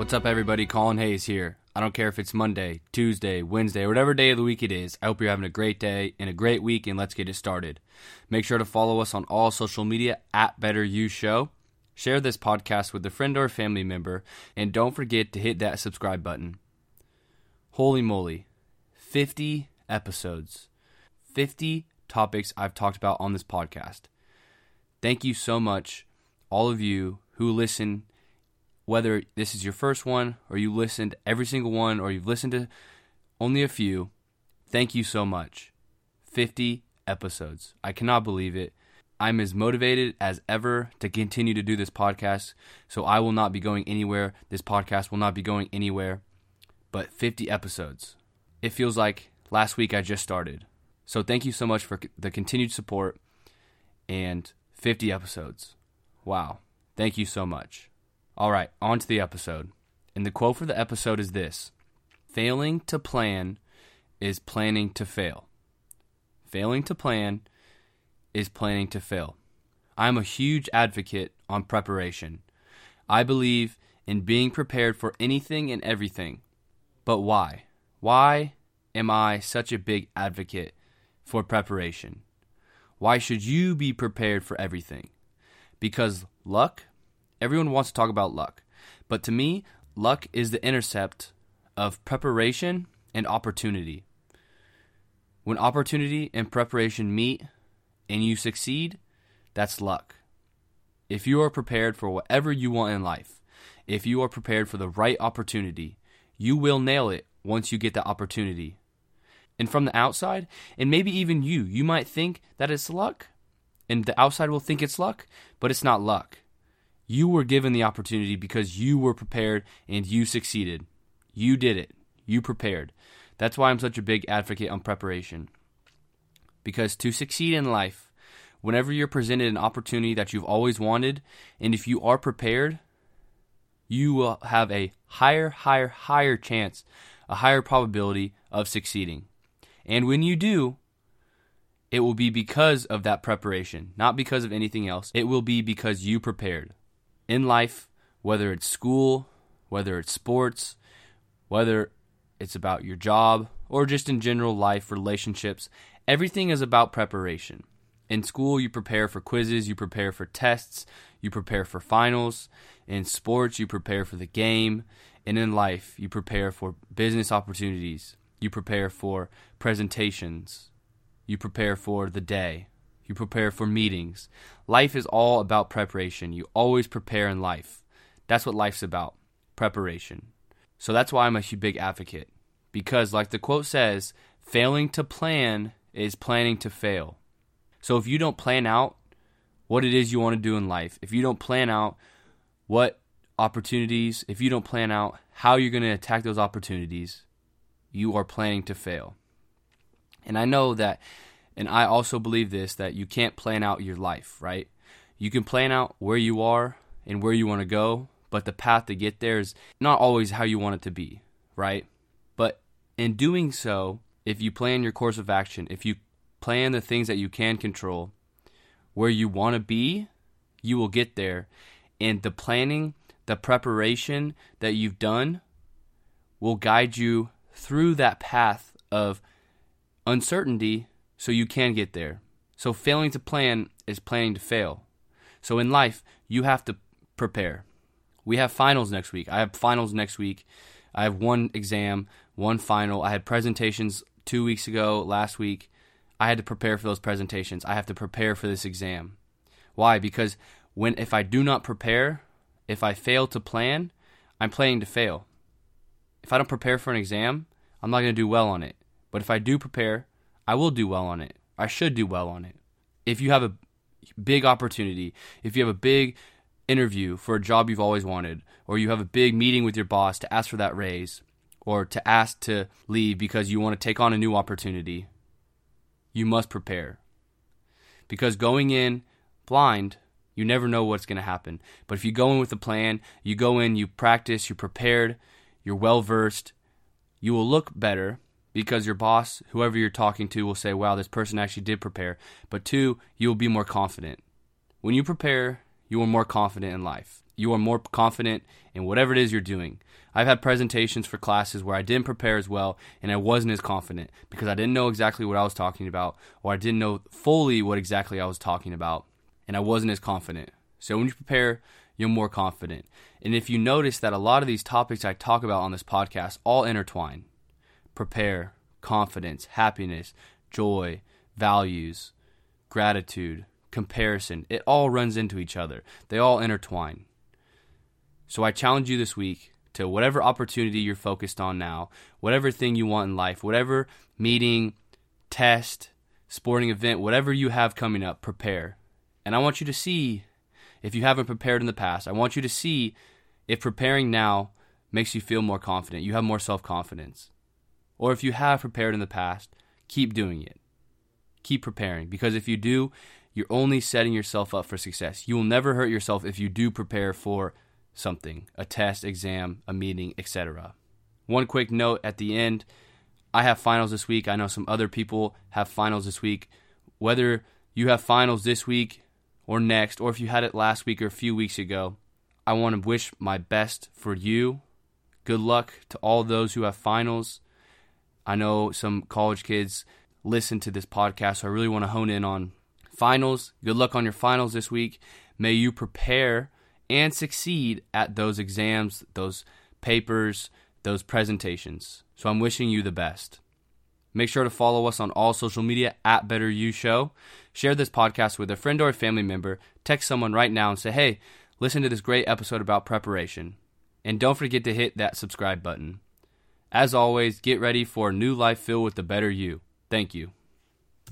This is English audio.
What's up, everybody? Colin Hayes here. I don't care if it's Monday, Tuesday, Wednesday, whatever day of the week it is. I hope you're having a great day and a great week, and let's get it started. Make sure to follow us on all social media at Better You Show. Share this podcast with a friend or family member, and don't forget to hit that subscribe button. Holy moly, 50 episodes, 50 topics I've talked about on this podcast. Thank you so much, all of you who listen whether this is your first one or you listened every single one or you've listened to only a few, thank you so much. 50 episodes. I cannot believe it. I'm as motivated as ever to continue to do this podcast, so I will not be going anywhere. This podcast will not be going anywhere. But 50 episodes. It feels like last week I just started. So thank you so much for the continued support and 50 episodes. Wow. Thank you so much. All right, on to the episode. And the quote for the episode is this Failing to plan is planning to fail. Failing to plan is planning to fail. I'm a huge advocate on preparation. I believe in being prepared for anything and everything. But why? Why am I such a big advocate for preparation? Why should you be prepared for everything? Because luck Everyone wants to talk about luck. But to me, luck is the intercept of preparation and opportunity. When opportunity and preparation meet and you succeed, that's luck. If you are prepared for whatever you want in life, if you are prepared for the right opportunity, you will nail it once you get the opportunity. And from the outside, and maybe even you, you might think that it's luck, and the outside will think it's luck, but it's not luck. You were given the opportunity because you were prepared and you succeeded. You did it. You prepared. That's why I'm such a big advocate on preparation. Because to succeed in life, whenever you're presented an opportunity that you've always wanted, and if you are prepared, you will have a higher, higher, higher chance, a higher probability of succeeding. And when you do, it will be because of that preparation, not because of anything else. It will be because you prepared in life, whether it's school, whether it's sports, whether it's about your job, or just in general life, relationships, everything is about preparation. In school, you prepare for quizzes, you prepare for tests, you prepare for finals. In sports, you prepare for the game. And in life, you prepare for business opportunities, you prepare for presentations, you prepare for the day. You prepare for meetings. Life is all about preparation. You always prepare in life. That's what life's about preparation. So that's why I'm a huge big advocate. Because, like the quote says, failing to plan is planning to fail. So if you don't plan out what it is you want to do in life, if you don't plan out what opportunities, if you don't plan out how you're going to attack those opportunities, you are planning to fail. And I know that and I also believe this that you can't plan out your life, right? You can plan out where you are and where you want to go, but the path to get there is not always how you want it to be, right? But in doing so, if you plan your course of action, if you plan the things that you can control, where you want to be, you will get there. And the planning, the preparation that you've done will guide you through that path of uncertainty so you can get there. So failing to plan is planning to fail. So in life, you have to prepare. We have finals next week. I have finals next week. I have one exam, one final. I had presentations two weeks ago, last week. I had to prepare for those presentations. I have to prepare for this exam. Why? Because when if I do not prepare, if I fail to plan, I'm planning to fail. If I don't prepare for an exam, I'm not going to do well on it. But if I do prepare, I will do well on it. I should do well on it. If you have a big opportunity, if you have a big interview for a job you've always wanted, or you have a big meeting with your boss to ask for that raise, or to ask to leave because you want to take on a new opportunity, you must prepare. Because going in blind, you never know what's going to happen. But if you go in with a plan, you go in, you practice, you're prepared, you're well versed, you will look better because your boss, whoever you're talking to, will say, wow, this person actually did prepare. But two, you will be more confident. When you prepare, you are more confident in life. you are more confident in whatever it is you're doing. I've had presentations for classes where I didn't prepare as well and I wasn't as confident because I didn't know exactly what I was talking about or I didn't know fully what exactly I was talking about and I wasn't as confident. So when you prepare, you're more confident. And if you notice that a lot of these topics I talk about on this podcast all intertwine prepare, confidence, happiness, joy, values, gratitude, comparison, it all runs into each other. They all intertwine. So I challenge you this week to whatever opportunity you're focused on now, whatever thing you want in life, whatever meeting, test, sporting event, whatever you have coming up, prepare. And I want you to see if you haven't prepared in the past, I want you to see if preparing now makes you feel more confident, you have more self confidence. Or if you have prepared in the past, keep doing it. Keep preparing because if you do, you're only setting yourself up for success. You will never hurt yourself if you do prepare for something a test, exam, a meeting, etc. One quick note at the end I have finals this week. I know some other people have finals this week. Whether you have finals this week or next, or if you had it last week or a few weeks ago, I want to wish my best for you. Good luck to all those who have finals. I know some college kids listen to this podcast, so I really want to hone in on finals. Good luck on your finals this week. May you prepare and succeed at those exams, those papers, those presentations. So I'm wishing you the best. Make sure to follow us on all social media at Better You Show. Share this podcast with a friend or a family member. Text someone right now and say, hey, listen to this great episode about preparation. And don't forget to hit that subscribe button. As always, get ready for a new life filled with the better you. Thank you.